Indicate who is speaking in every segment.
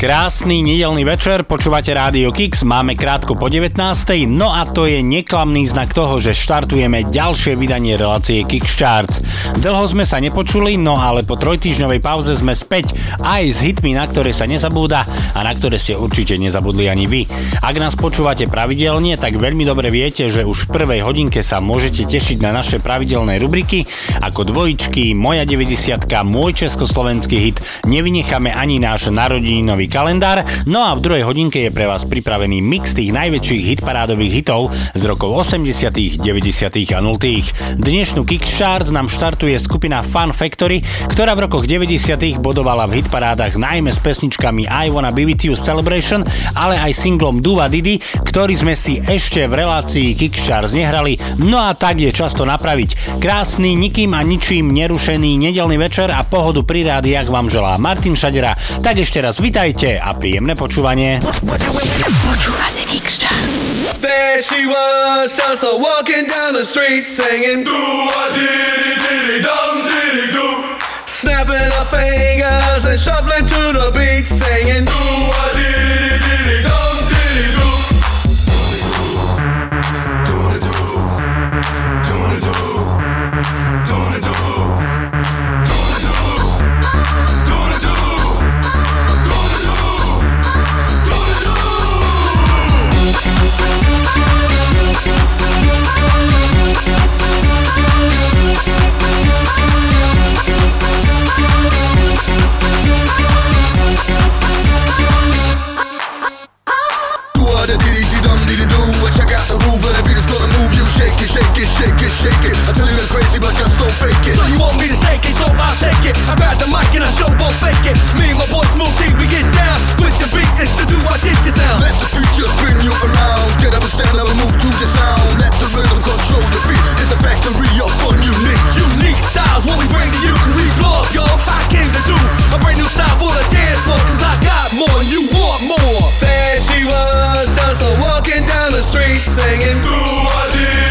Speaker 1: Krásny nedelný večer, počúvate Rádio Kix, máme krátko po 19. No a to je neklamný znak toho, že štartujeme ďalšie vydanie relácie Kix Charts. Dlho sme sa nepočuli, no ale po trojtýždňovej pauze sme späť aj s hitmi, na ktoré sa nezabúda a na ktoré ste určite nezabudli ani vy. Ak nás počúvate pravidelne, tak veľmi dobre viete, že už v prvej hodinke sa môžete tešiť na naše pravidelné rubriky ako dvojičky, moja 90 môj československý hit, nevynecháme ani náš narodeninový kalendár, no a v druhej hodinke je pre vás pripravený mix tých najväčších hitparádových hitov z rokov 80., 90. a 0. Dnešnú Kickstarts nám štartuje skupina Fun Factory, ktorá v rokoch 90. bodovala v hitparádach najmä s pesničkami I Wanna Be With You Celebration, ale aj singlom Duva Didi, ktorý sme si ešte v relácii Kickstarts nehrali, no a tak je často napraviť. Krásny, nikým a ničím nerušený nedelný večer a pohodu pri rádiách vám želá Martin Šadera. Tak ešte raz vitajte Ahojte a príjemné počúvanie. Počúvate There she was, just a walking down the street singing do a diddy diddy dum diddy do. Snapping her fingers and shuffling to the beat singing do shake it, shake it. I tell you it's crazy, but just don't fake it. So you want me to shake it, so I'll take it. I grab the mic and I show won't fake it. Me and my boy Smooth T, we get down with the beat. It's to do I did this sound. Let the beat just spin you around. Get up and stand up and move to the sound. Let the rhythm control the beat. It's a factory of fun, unique. Unique styles, what we bring to you, cause we blow up, y'all. I came to do a brand new style for the dance floor, cause I got more and you want more. There she was, just a walking down the street singing. Do I did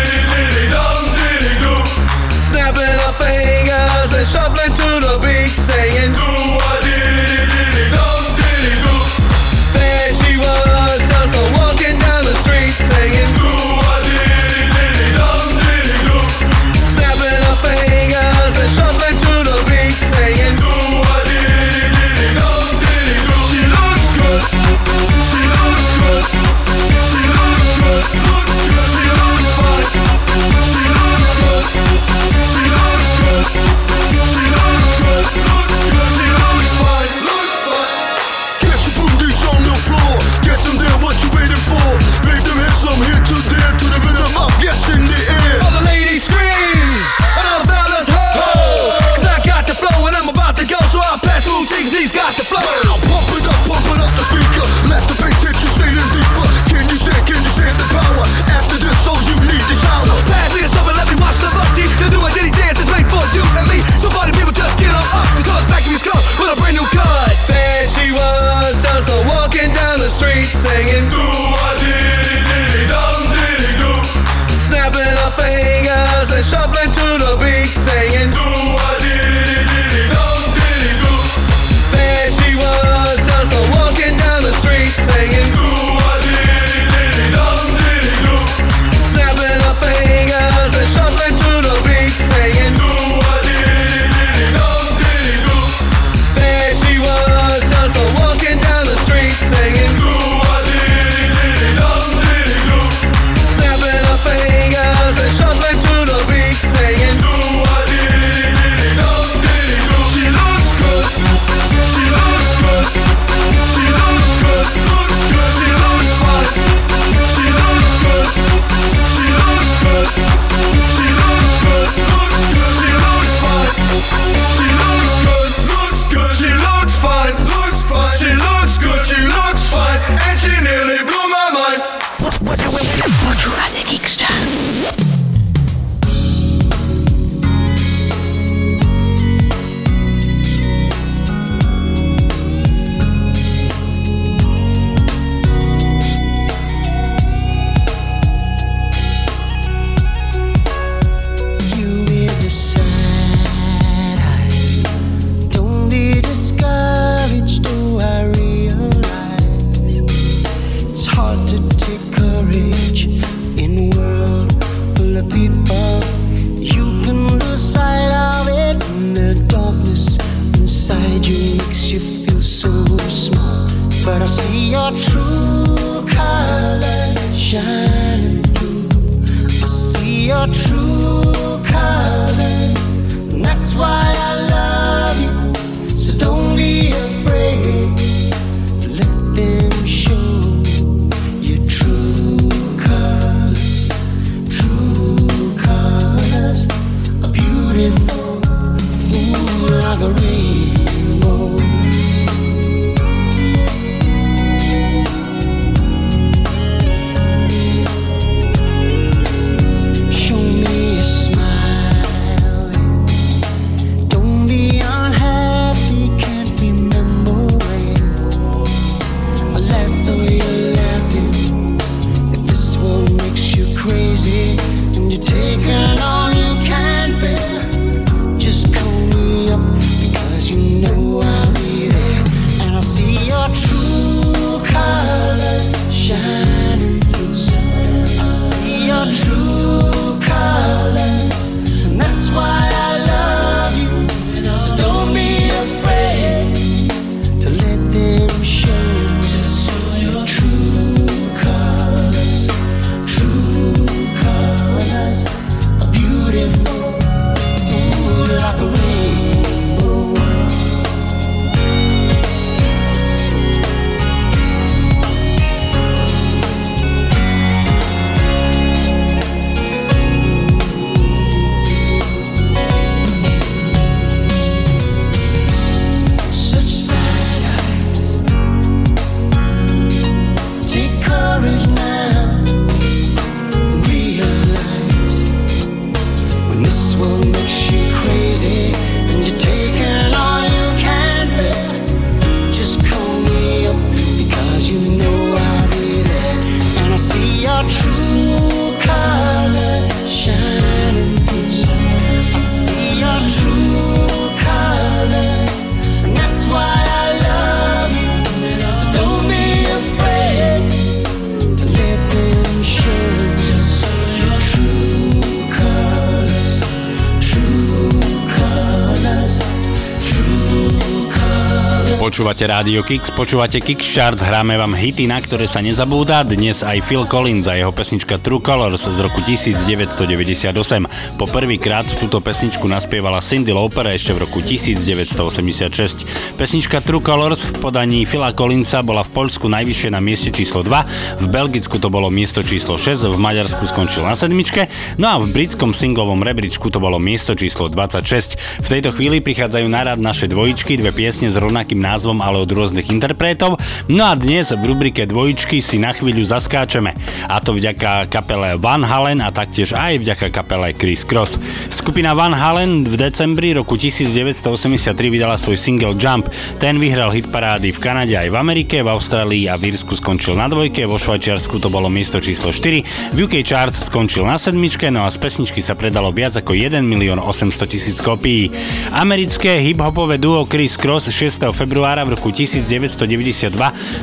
Speaker 1: Počúvate Radio Kix, počúvate Kix Charts, hráme vám hity, na ktoré sa nezabúda. Dnes aj Phil Collins a jeho pesnička True Colors z roku 1998. Po prvýkrát túto pesničku naspievala Cindy Lauper ešte v roku 1986. Pesnička True Colors v podaní Phila Collinsa bola v Poľsku najvyššie na mieste číslo 2, v Belgicku to bolo miesto číslo 6, v Maďarsku skončil na sedmičke, no a v britskom singlovom rebríčku to bolo miesto číslo 26. V tejto chvíli prichádzajú na rad naše dvojičky, dve piesne s rovnakým názvom, ale od rôznych interpretov. No a dnes v rubrike dvojičky si na chvíľu zaskáčeme. A to vďaka kapele Van Halen a taktiež aj vďaka kapele Chris Cross. Skupina Van Halen v decembri roku 1983 vydala svoj single Jump. Ten vyhral hit parády v Kanade aj v Amerike, v Austrálii a v Írsku skončil na dvojke, vo Švajčiarsku to bolo miesto číslo 4, v UK Charts skončil na sedmičke, no a z pesničky sa predalo viac ako 1 milión 800 tisíc kopií. Americké hip-hopové duo Chris Cross 6. februára v roku 1992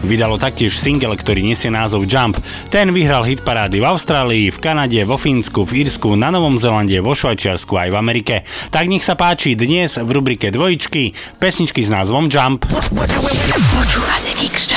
Speaker 1: vydalo taktiež single, ktorý nesie názov Jump. Ten vyhral hit parády v Austrálii, v Kanade, vo Fínsku, v Írsku, na Novom Zelande, vo Švajčiarsku aj v Amerike. Tak nech sa páči dnes v rubrike dvojičky pesničky s názvom Jump. Počúvate Kix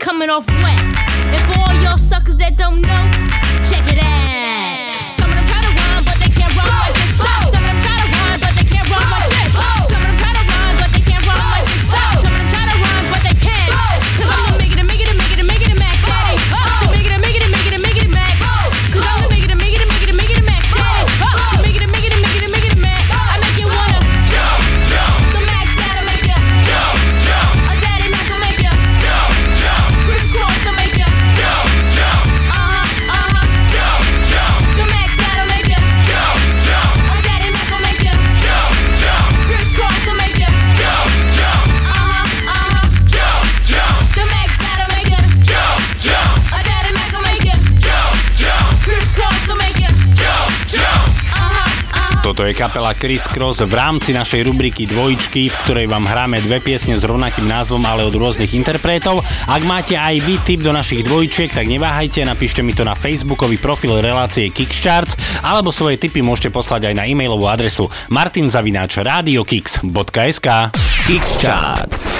Speaker 2: coming off wet. And for all y'all suckers that don't know, check it out. To
Speaker 3: je kapela Chris Cross v rámci našej rubriky Dvojičky, v ktorej vám hráme dve piesne s rovnakým názvom, ale od rôznych interpretov. Ak máte aj vy tip do našich dvojčiek, tak neváhajte, napíšte mi to na facebookový profil relácie Kickstarts, alebo svoje tipy môžete poslať aj na e-mailovú adresu martinzavináčradiokix.sk
Speaker 1: Kickstarts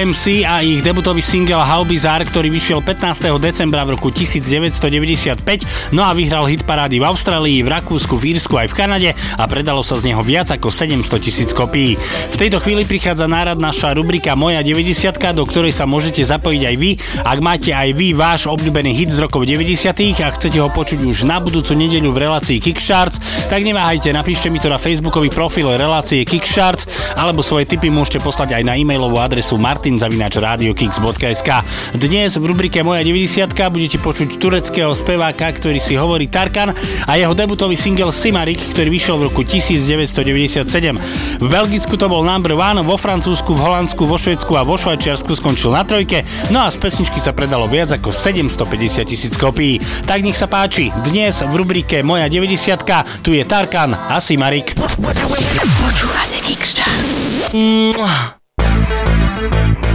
Speaker 1: OMC a ich debutový single How Bizarre, ktorý vyšiel 15. decembra v roku 1995, no a vyhral hit parády v Austrálii, v Rakúsku, v Írsku aj v Kanade a predalo sa z neho viac ako 700 tisíc kopií. V tejto chvíli prichádza nárad naša rubrika Moja 90 do ktorej sa môžete zapojiť aj vy. Ak máte aj vy váš obľúbený hit z rokov 90 a chcete ho počuť už na budúcu nedeľu v relácii Kickstarts, tak neváhajte, napíšte mi to na facebookový profil relácie Kickstarts alebo svoje tipy môžete poslať aj na e-mailovú adresu martinzavinačradiokix.sk. Dnes v rubrike Moja 90 budete počuť tureckého speváka, ktorý si hovorí Tarkan a jeho debutový single Simarik, ktorý vyšiel v roku 1997. V Belgicku to bol number one, vo Francúzsku, v Holandsku, vo Švedsku a vo Švajčiarsku skončil na trojke, no a z pesničky sa predalo viac ako 750 tisíc kopií. Tak nech sa páči, dnes v rubrike Moja 90 tu je Tarkan a Simarik.
Speaker 2: Počúvate Kix Charts.
Speaker 4: Bye.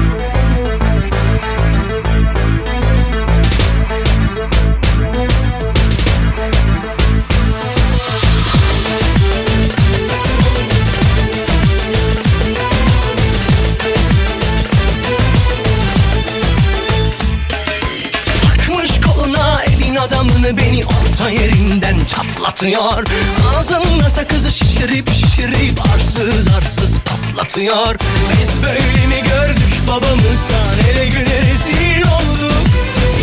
Speaker 4: Çatlatıyor. Ağzımda sakızı şişirip şişirip arsız arsız patlatıyor. Biz böyle mi gördük babamızdan ele güne rezil olduk?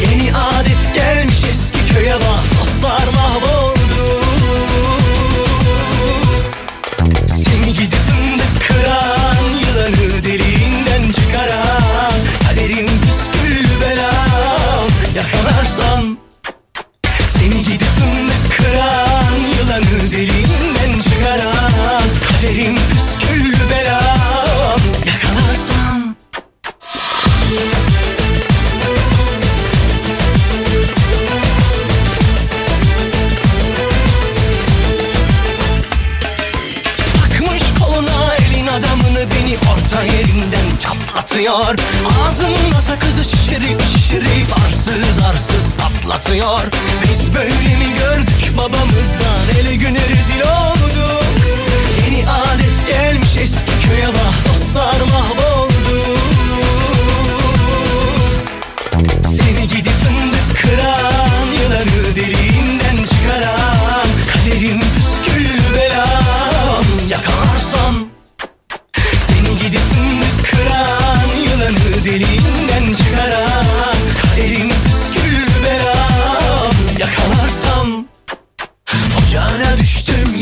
Speaker 4: Yeni adet gelmiş eski köye bak dostlar mahvoldu çatlatıyor Ağzımda sakızı şişirip şişirip arsız arsız patlatıyor. Biz böyle mi gördük babamızdan? Ele güne rezil olduk. Yeni adet gelmiş eski köye bak dostlar mahvoldu Seni gidip derinden çıkarak Kaderim püskül bela Yakalarsam Ocağına düştüm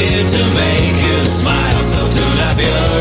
Speaker 2: here to
Speaker 5: make you smile, so tune up
Speaker 1: your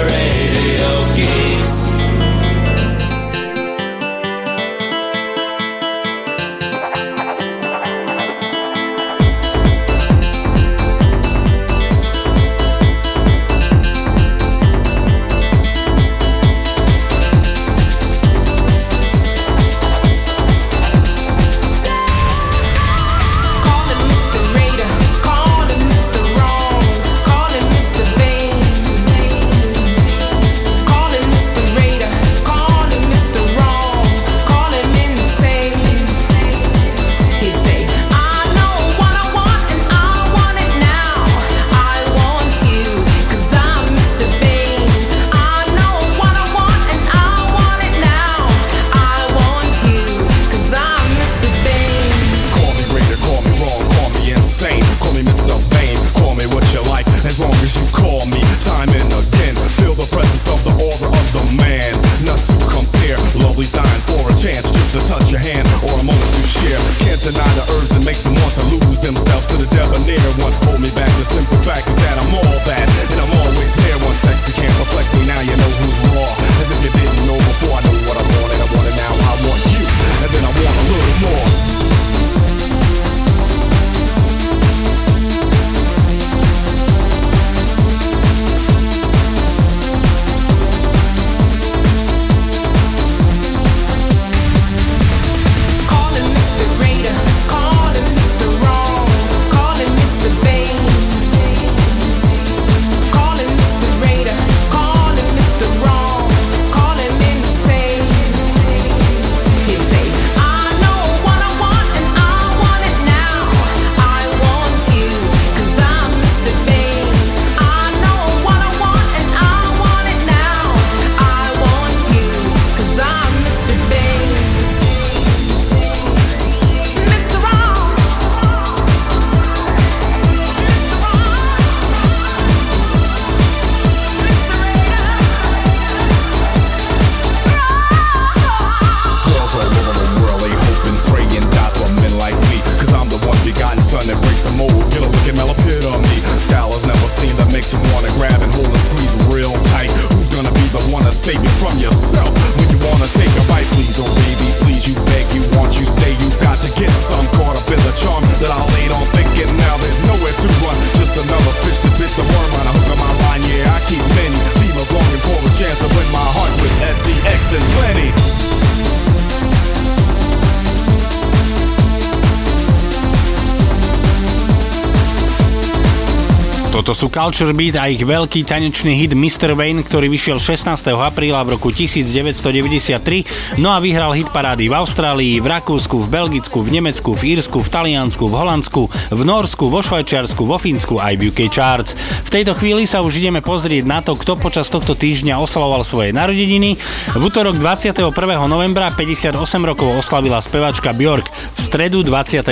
Speaker 1: Culture Beat a ich veľký tanečný hit Mr. Wayne, ktorý vyšiel 16. apríla v roku 1993, no a vyhral hit parády v Austrálii, v Rakúsku, v Belgicku, v Nemecku, v Írsku, v Taliansku, v Holandsku, v Norsku, vo Švajčiarsku, vo Fínsku aj v UK Charts. V tejto chvíli sa už ideme pozrieť na to, kto počas tohto týždňa oslavoval svoje narodeniny. V útorok 21. novembra 58 rokov oslavila spevačka Bjork. Stredu 22.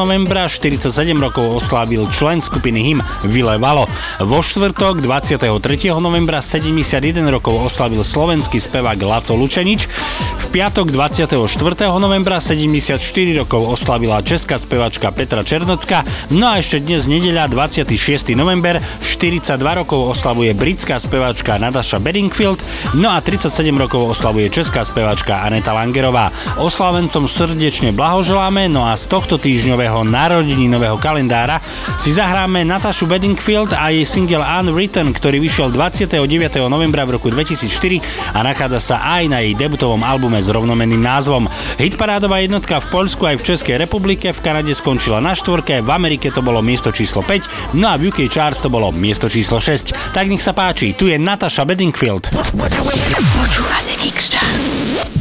Speaker 1: novembra 47 rokov oslavil člen skupiny HIM Vile Valo. Vo štvrtok 23. novembra 71 rokov oslavil slovenský spevák Laco Lučenič. Piatok 24. novembra 74 rokov oslavila česká spevačka Petra Černocka. No a ešte dnes nedeľa 26. november 42 rokov oslavuje britská spevačka Natasha Bedingfield. No a 37 rokov oslavuje česká spevačka Aneta Langerová. Oslavencom srdečne blahoželáme, no a z tohto týždňového narodeninového kalendára si zahráme Natashu Bedingfield a jej single Unwritten, ktorý vyšiel 29. novembra v roku 2004 a nachádza sa aj na jej debutovom albume s rovnomenným názvom. Hitparádová jednotka v Poľsku aj v Českej republike, v Kanade skončila na štvorke, v Amerike to bolo miesto číslo 5, no a v UK Charts to bolo miesto číslo 6. Tak nech sa páči, tu je Natasha Bedingfield.
Speaker 2: Počúvate Kix Charts.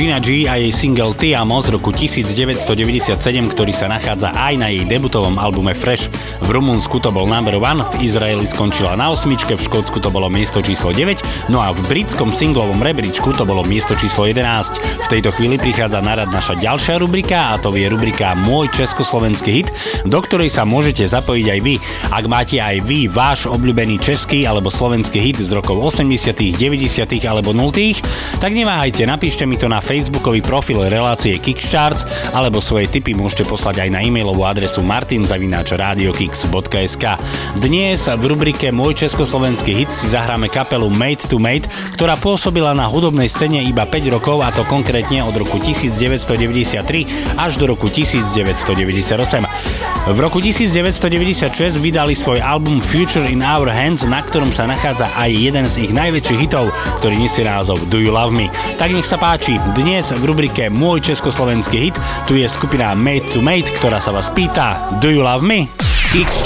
Speaker 1: Gina G a jej single Ti Amo z roku 1997, ktorý sa nachádza aj na jej debutovom albume Fresh. V Rumunsku to bol number one, v Izraeli skončila na osmičke, v Škótsku to bolo miesto číslo 9, no a v britskom singlovom rebríčku to bolo miesto číslo 11. V tejto chvíli prichádza na rad naša ďalšia rubrika a to je rubrika Môj československý hit, do ktorej sa môžete zapojiť aj vy. Ak máte aj vy váš obľúbený český alebo slovenský hit z rokov 80., 90. alebo 0., tak neváhajte, napíšte mi to na facebookový profil relácie Kickcharts alebo svoje tipy môžete poslať aj na e-mailovú adresu martinzavináčradiokix.sk Dnes v rubrike Môj československý hit si zahráme kapelu Made to Made, ktorá pôsobila na hudobnej scéne iba 5 rokov a to konkrétne od roku 1993 až do roku 1998. V roku 1996 vydali svoj album Future in Our Hands, na ktorom sa nachádza aj jeden z ich najväčších hitov, ktorý nesie názov Do You Love Me. Tak nech sa páči, dnes v rubrike Môj československý hit tu je skupina Made to Made, ktorá sa vás pýta Do You Love Me?
Speaker 6: Kicks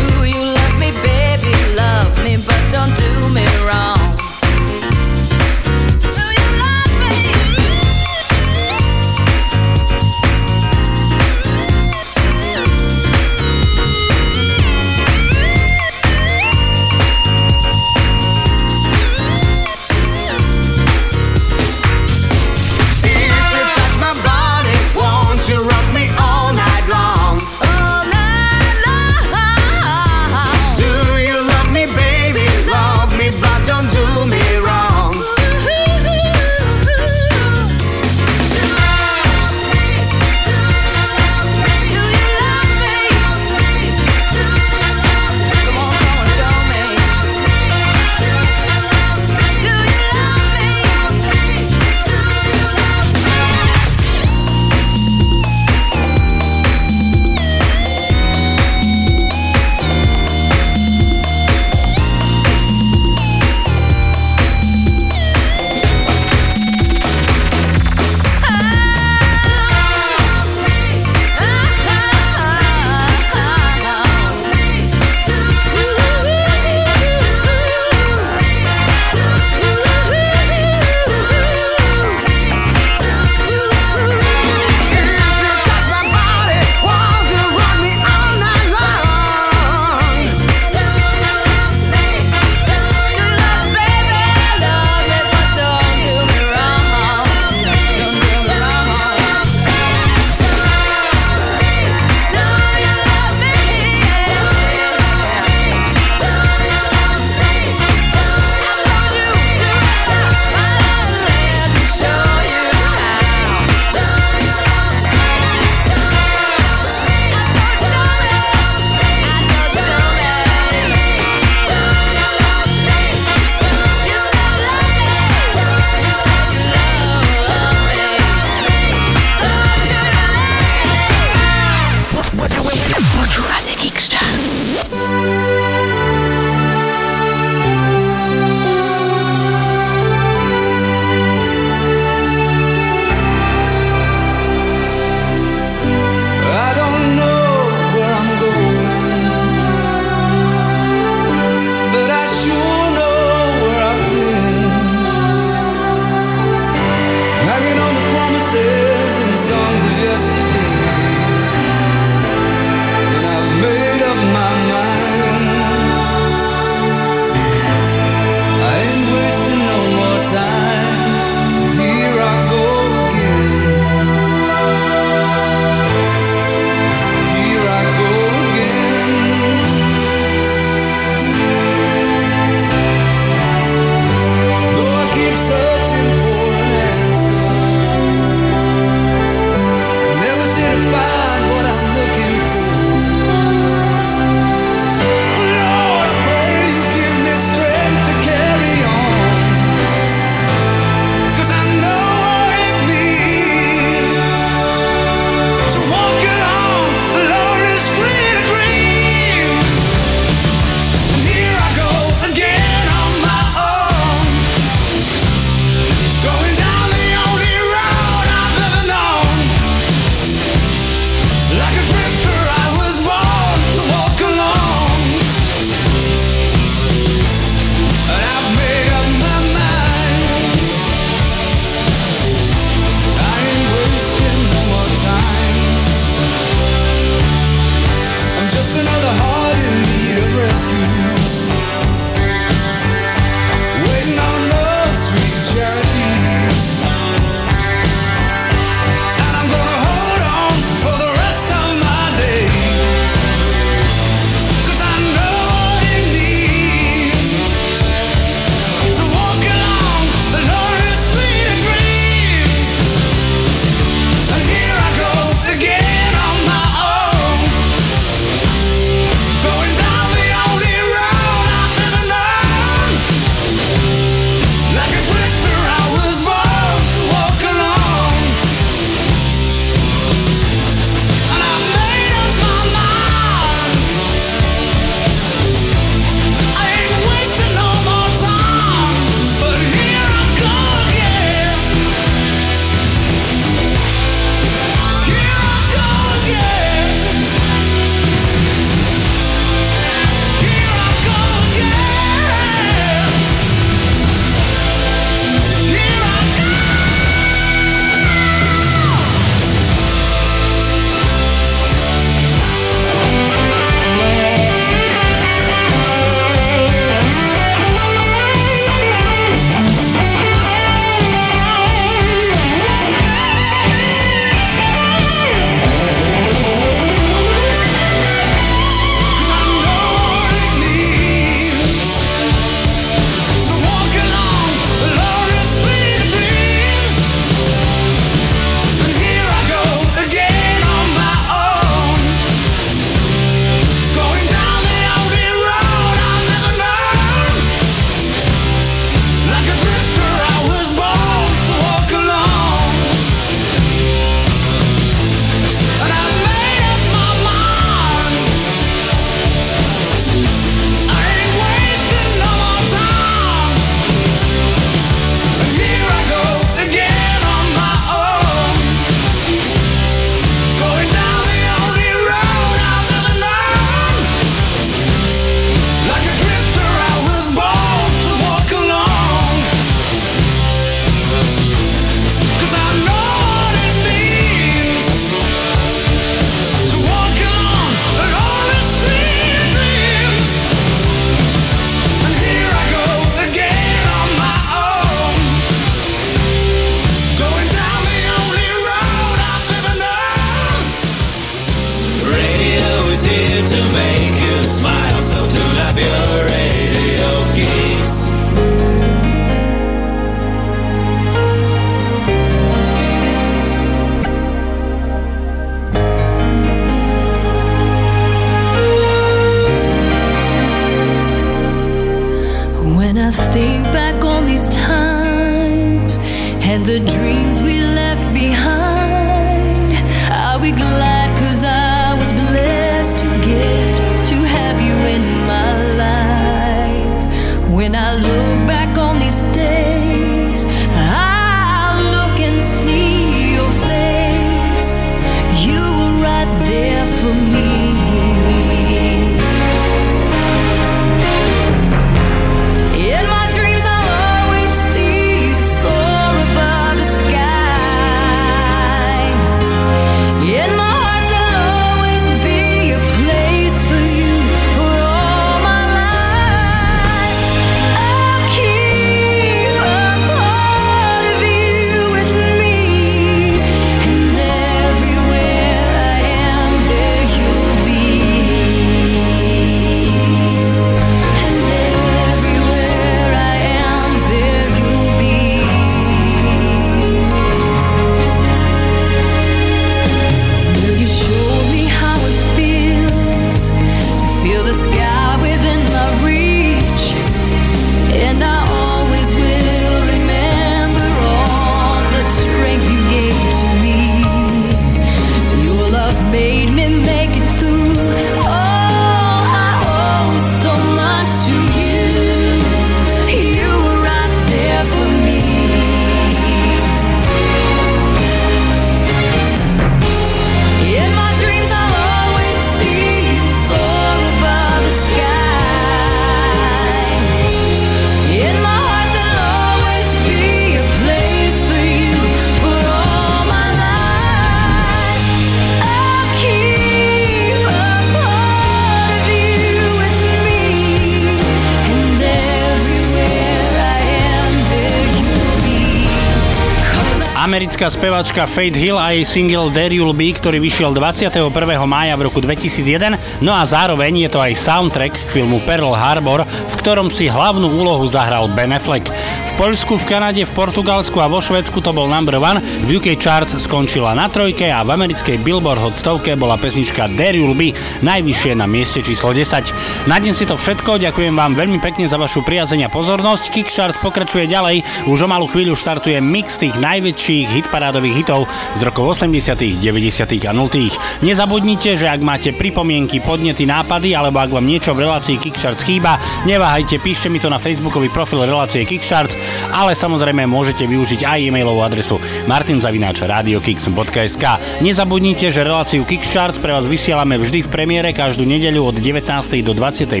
Speaker 1: Spevačka Faith Hill a jej single There You'll Be, ktorý vyšiel 21. mája v roku 2001, no a zároveň je to aj soundtrack k filmu Pearl Harbor, v ktorom si hlavnú úlohu zahral Ben Affleck. V Poľsku, v Kanade, v Portugalsku a vo Švedsku to bol number one, v UK Charts skončila na trojke a v americkej Billboard Hot stovke bola pesnička There You'll Be najvyššie na mieste číslo 10. Na dnes si to všetko, ďakujem vám veľmi pekne za vašu priazeň a pozornosť. Kickstarts pokračuje ďalej, už o malú chvíľu štartuje mix tých najväčších hitparádových hitov z rokov 80., 90. a 0. Nezabudnite, že ak máte pripomienky, podnety, nápady alebo ak vám niečo v relácii Kickstarts chýba, neváhajte, píšte mi to na facebookový profil relácie Kickstarts, ale samozrejme môžete využiť aj e-mailovú adresu martinzavináč.radiokix.sk Nezabudnite, že reláciu Kickstarts pre vás vysielame vždy v premiére každú nedeľu od 19. do 21.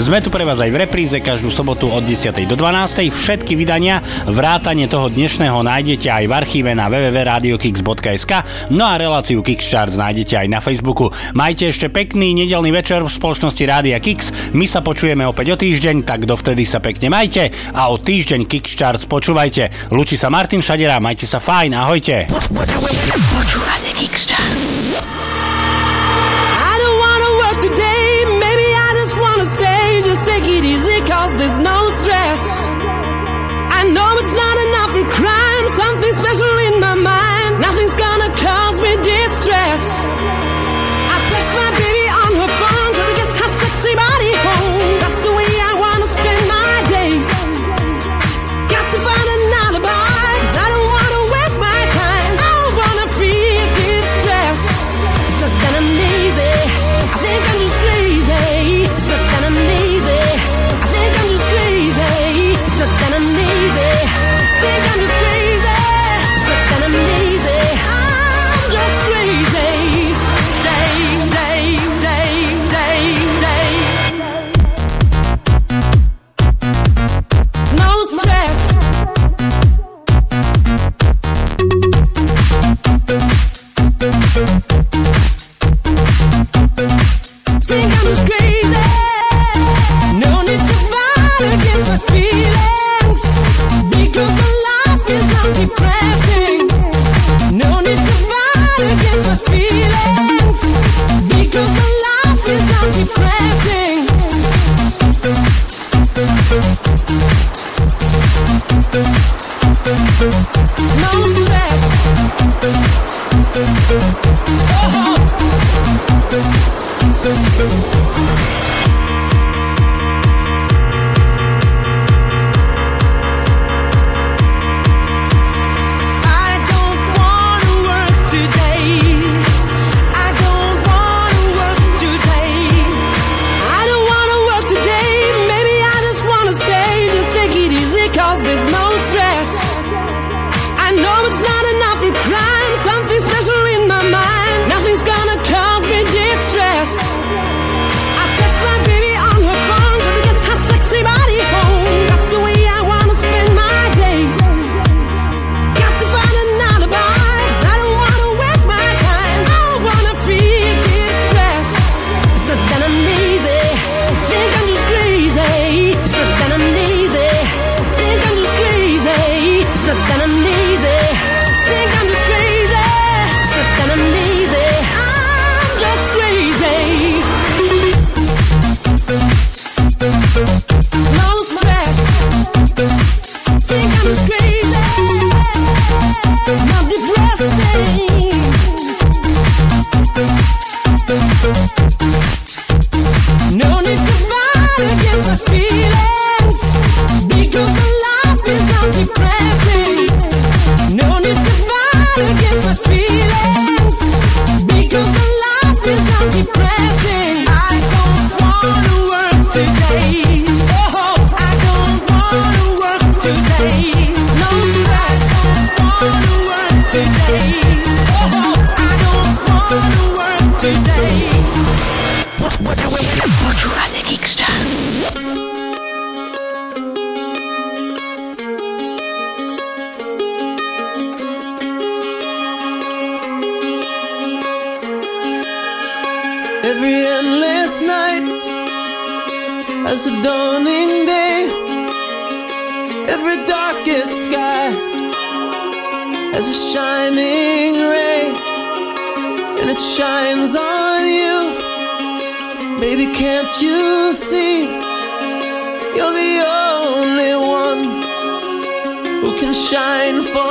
Speaker 1: Sme tu pre vás aj v repríze každú sobotu od 10. do 12. Všetky vydania, vrátanie toho dnešného nájdete aj v archíve na www.radiokix.sk no a reláciu Kickstarts nájdete aj na Facebooku. Majte ešte pekný nedelný večer v spoločnosti Rádia Kix. My sa počujeme opäť o týždeň, tak dovtedy sa pekne majte a o týždeň Kickstarts počúvajte. Lučí sa Martin Šadera, majte sa fajn, ahojte.
Speaker 7: Počúvate Kix Charts.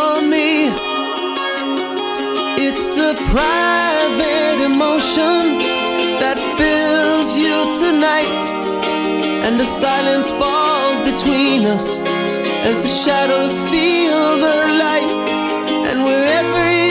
Speaker 8: for me.
Speaker 3: It's a private emotion that fills you tonight, and the silence falls between us as the shadows steal the light, and we're every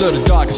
Speaker 9: sırda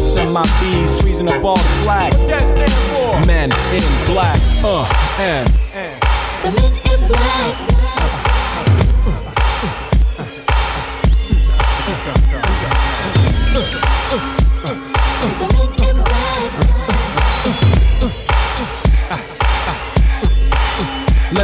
Speaker 10: Send my bees freezing up all the flag. Men in black. Uh, and.
Speaker 9: The men in black.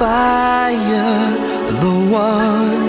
Speaker 11: Fire, the one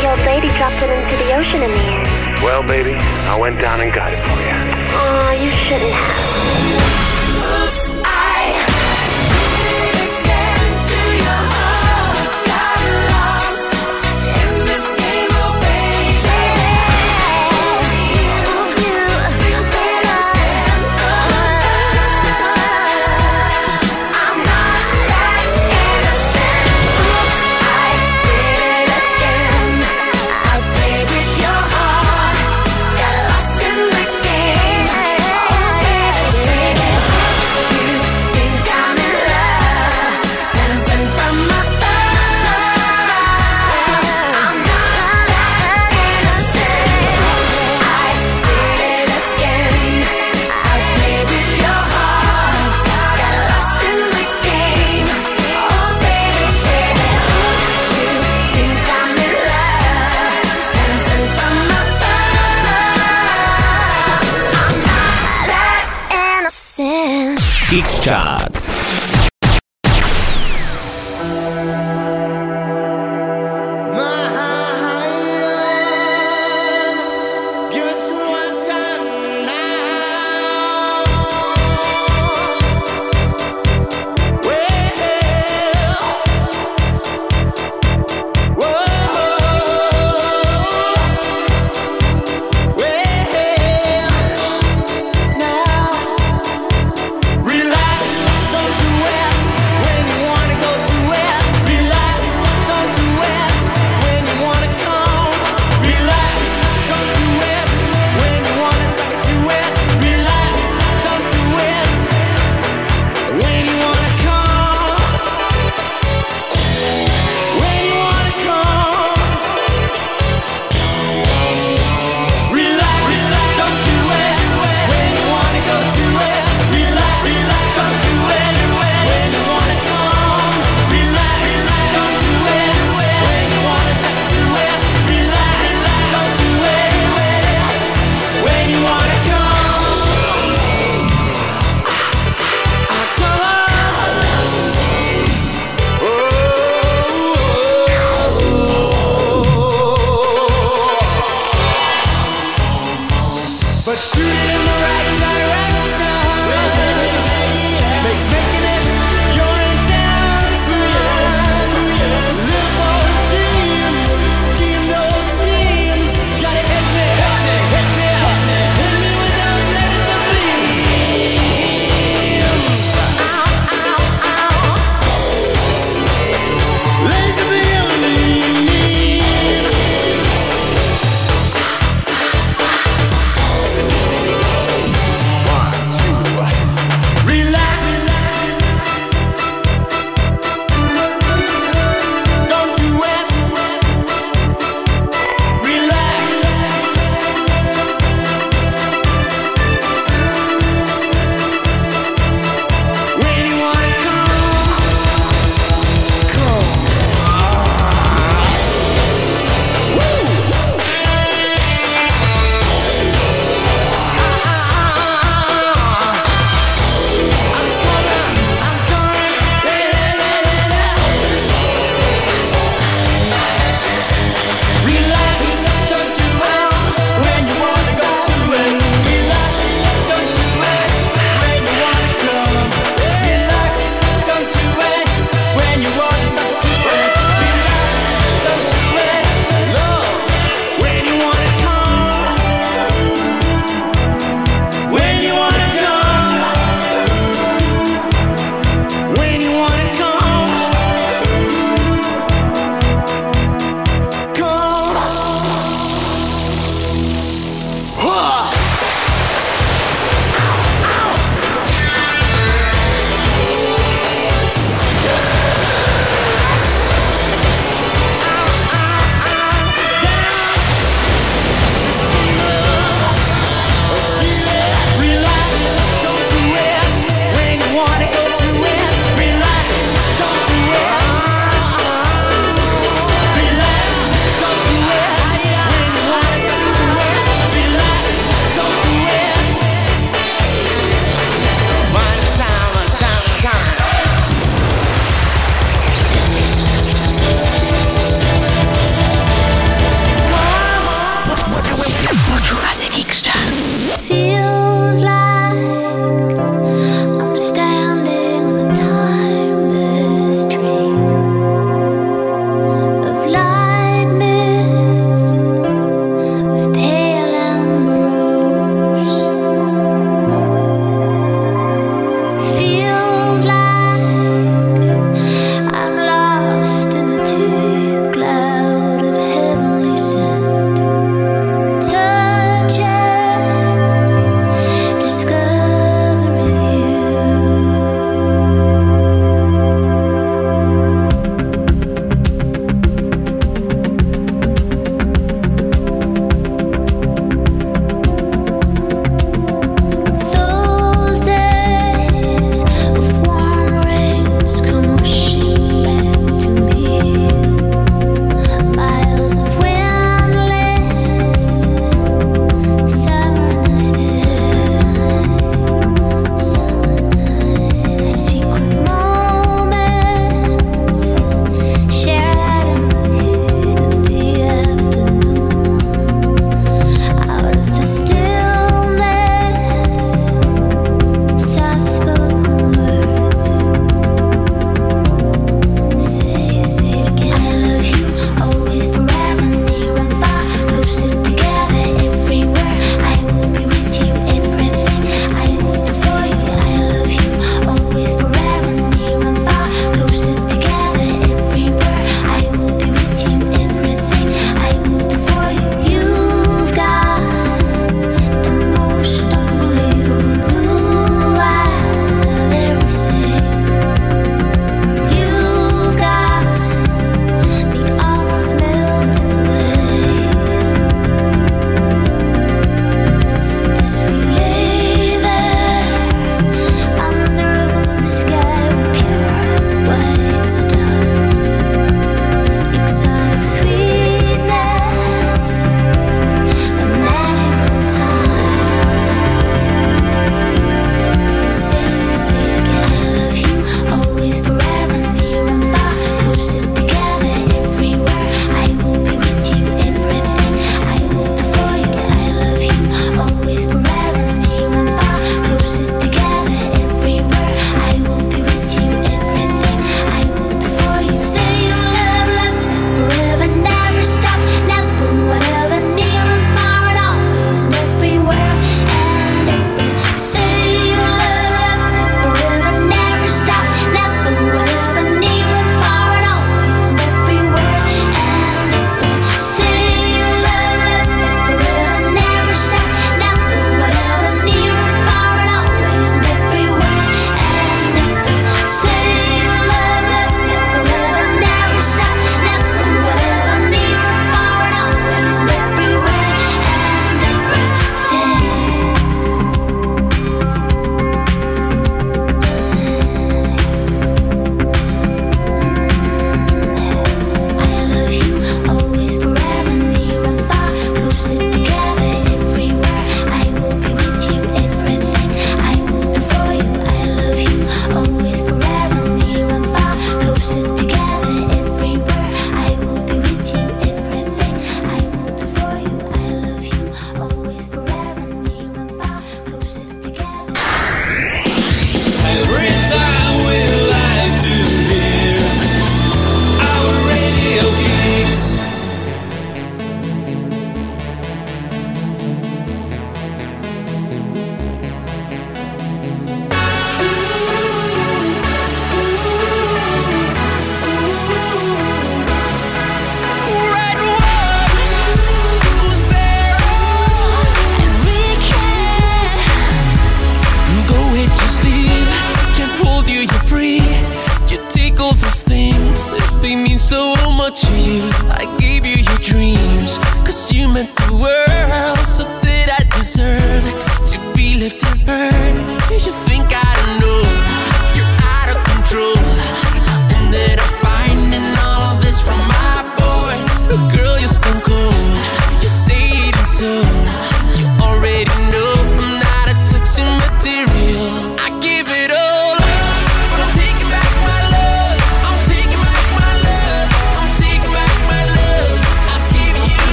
Speaker 11: the
Speaker 4: old lady dropped into the ocean in the end.
Speaker 12: Well, baby, I went down and got it for you.
Speaker 4: Aw, oh, you shouldn't have.